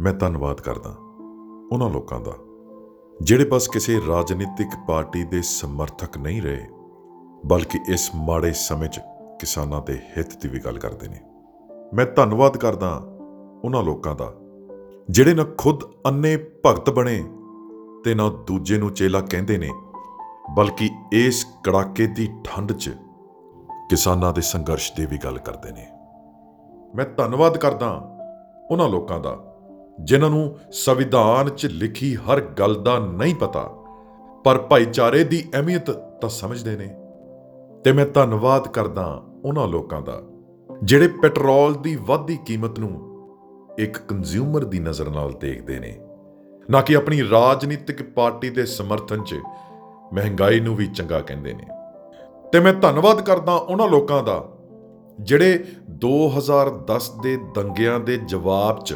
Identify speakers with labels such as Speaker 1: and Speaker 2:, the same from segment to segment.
Speaker 1: ਮੈਂ ਧੰਨਵਾਦ ਕਰਦਾ ਉਹਨਾਂ ਲੋਕਾਂ ਦਾ, ਜਿਹੜੇ ਬਸ ਕਿਸੇ ਰਾਜਨੀਤਿਕ ਪਾਰਟੀ ਦੇ ਸਮਰਥਕ ਨਹੀਂ ਰਹੇ, ਬਲਕਿ ਇਸ ਮਾੜੇ ਸਮੇਂ 'ਚ ਕਿਸਾਨਾਂ ਦੇ ਹਿੱਤ ਦੀ ਵੀ ਗੱਲ ਕਰਦੇ ਨੇ। ਮੈਂ ਧੰਨਵਾਦ ਕਰਦਾ ਉਹਨਾਂ ਲੋਕਾਂ ਦਾ, ਜਿਹੜੇ ਨਾ ਖੁਦ ਅੰਨੇ ਭਗਤ ਬਣੇ ਤੇ ਨਾ ਦੂਜੇ ਨੂੰ ਚੇਲਾ ਕਹਿੰਦੇ ਨੇ, ਬਲਕਿ ਇਸ ਕੜਾਕੇ ਦੀ ਠੰਡ 'ਚ ਕਿਸਾਨਾਂ ਦੇ ਸੰਘਰਸ਼ ਦੀ ਵੀ ਗੱਲ ਕਰਦੇ ਨੇ। ਮੈਂ ਧੰਨਵਾਦ ਕਰਦਾ ਉਹਨਾਂ ਲੋਕਾਂ ਦਾ ਜਿਨ੍ਹਾਂ ਨੂੰ ਸੰਵਿਧਾਨ 'ਚ ਲਿਖੀ ਹਰ ਗੱਲ ਦਾ ਨਹੀਂ ਪਤਾ, ਪਰ ਭਾਈਚਾਰੇ ਦੀ ਅਹਿਮੀਅਤ ਤਾਂ ਸਮਝਦੇ ਨੇ। ਤੇ ਮੈਂ ਧੰਨਵਾਦ ਕਰਦਾ ਉਹਨਾਂ ਲੋਕਾਂ ਦਾ, ਜਿਹੜੇ ਪੈਟਰੋਲ ਦੀ ਵੱਧਦੀ ਕੀਮਤ ਨੂੰ ਇੱਕ ਕੰਜ਼ਿਊਮਰ ਦੀ ਨਜ਼ਰ ਨਾਲ ਦੇਖਦੇ ਨੇ। ਨਾ ਕਿ ਆਪਣੀ ਰਾਜਨੀਤਿਕ ਪਾਰਟੀ ਦੇ ਸਮਰਥਨ 'ਚ ਮਹਿੰਗਾਈ ਨੂੰ ਵੀ ਚੰਗਾ ਕਹਿੰਦੇ ਨੇ। ਤੇ ਮੈਂ ਧੰਨਵਾਦ ਕਰਦਾ ਉਹਨਾਂ ਲੋਕਾਂ ਦਾ, ਜਿਹੜੇ 2010 ਦੇ ਦੰਗਿਆਂ ਦੇ ਜਵਾਬ 'ਚ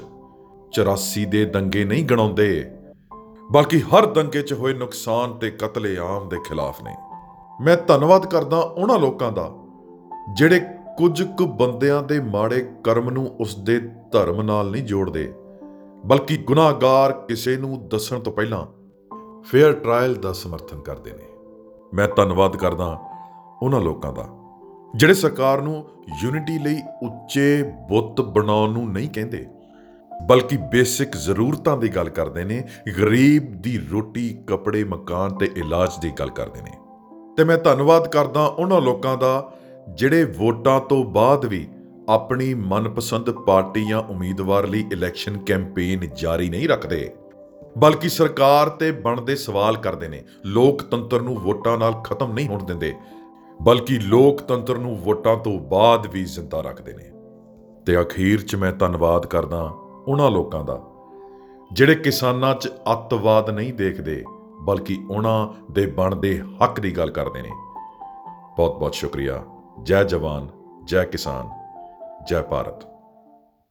Speaker 1: 84 ਦੇ ਦੰਗੇ ਨਹੀਂ ਗਣਾਉਂਦੇ, ਬਲਕਿ ਹਰ ਦੰਗੇ 'ਚ ਹੋਏ ਨੁਕਸਾਨ ਤੇ ਕਤਲੇਆਮ ਦੇ ਖਿਲਾਫ ਨੇ। ਮੈਂ ਧੰਨਵਾਦ ਕਰਦਾ ਉਹਨਾਂ ਲੋਕਾਂ ਦਾ, ਜਿਹੜੇ ਕੁਝ ਕੁ ਬੰਦਿਆਂ ਦੇ ਮਾੜੇ ਕਰਮ ਨੂੰ ਉਸ ਦੇ ਧਰਮ ਨਾਲ ਨਹੀਂ ਜੋੜਦੇ, ਬਲਕਿ ਗੁਨਾਹਗਾਰ ਕਿਸੇ ਨੂੰ ਦੱਸਣ ਤੋਂ ਪਹਿਲਾਂ ਫੇਅਰ ਟ੍ਰਾਇਲ ਦਾ ਸਮਰਥਨ ਕਰਦੇ ਨੇ। ਮੈਂ ਧੰਨਵਾਦ ਕਰਦਾ ਉਹਨਾਂ ਲੋਕਾਂ ਦਾ, ਜਿਹੜੇ ਸਰਕਾਰ ਨੂੰ ਯੂਨਿਟੀ ਲਈ ਉੱਚੇ ਬੁੱਤ ਬਣਾਉਣ ਨੂੰ ਨਹੀਂ ਕਹਿੰਦੇ ਬਲਕਿ ਬੇਸਿਕ ਜ਼ਰੂਰਤਾਂ ਦੀ ਗੱਲ ਕਰਦੇ ਨੇ, ਗਰੀਬ ਦੀ ਰੋਟੀ, ਕੱਪੜੇ, ਮਕਾਨ ਤੇ ਇਲਾਜ ਦੀ ਗੱਲ ਕਰਦੇ ਨੇ। ਤੇ ਮੈਂ ਧੰਨਵਾਦ ਕਰਦਾ ਉਹਨਾਂ ਲੋਕਾਂ ਦਾ ਜਿਹੜੇ ਵੋਟਾਂ ਤੋਂ ਬਾਅਦ ਵੀ ਆਪਣੀ ਮਨਪਸੰਦ ਪਾਰਟੀ ਜਾਂ ਉਮੀਦਵਾਰ ਲਈ ਇਲੈਕਸ਼ਨ ਕੈਂਪੇਨ ਜਾਰੀ ਨਹੀਂ ਰੱਖਦੇ। ਬਲਕਿ ਸਰਕਾਰ ਤੇ ਬਣਦੇ ਸਵਾਲ ਕਰਦੇ ਨੇ, ਲੋਕਤੰਤਰ ਨੂੰ ਵੋਟਾਂ ਨਾਲ ਖਤਮ ਨਹੀਂ ਹੋਣ ਦਿੰਦੇ, ਬਲਕਿ ਲੋਕਤੰਤਰ ਨੂੰ ਵੋਟਾਂ ਤੋਂ ਬਾਅਦ ਵੀ ਜ਼ਿੰਦਾ ਰੱਖਦੇ ਨੇ। ਤੇ ਅਖੀਰ 'ਚ ਮੈਂ ਧੰਨਵਾਦ ਕਰਦਾ ਉਹਨਾਂ ਲੋਕਾਂ ਦਾ, ਜਿਹੜੇ ਕਿਸਾਨਾਂ 'ਚ ਅੱਤਵਾਦ ਨਹੀਂ ਦੇਖਦੇ, ਬਲਕਿ ਉਹਨਾਂ ਦੇ ਬਣਦੇ ਹੱਕ ਦੀ ਗੱਲ ਕਰਦੇ ਨੇ। ਬਹੁਤ ਬਹੁਤ ਸ਼ੁਕਰੀਆ। ਜੈ ਜਵਾਨ, ਜੈ ਕਿਸਾਨ, ਜੈ ਭਾਰਤ।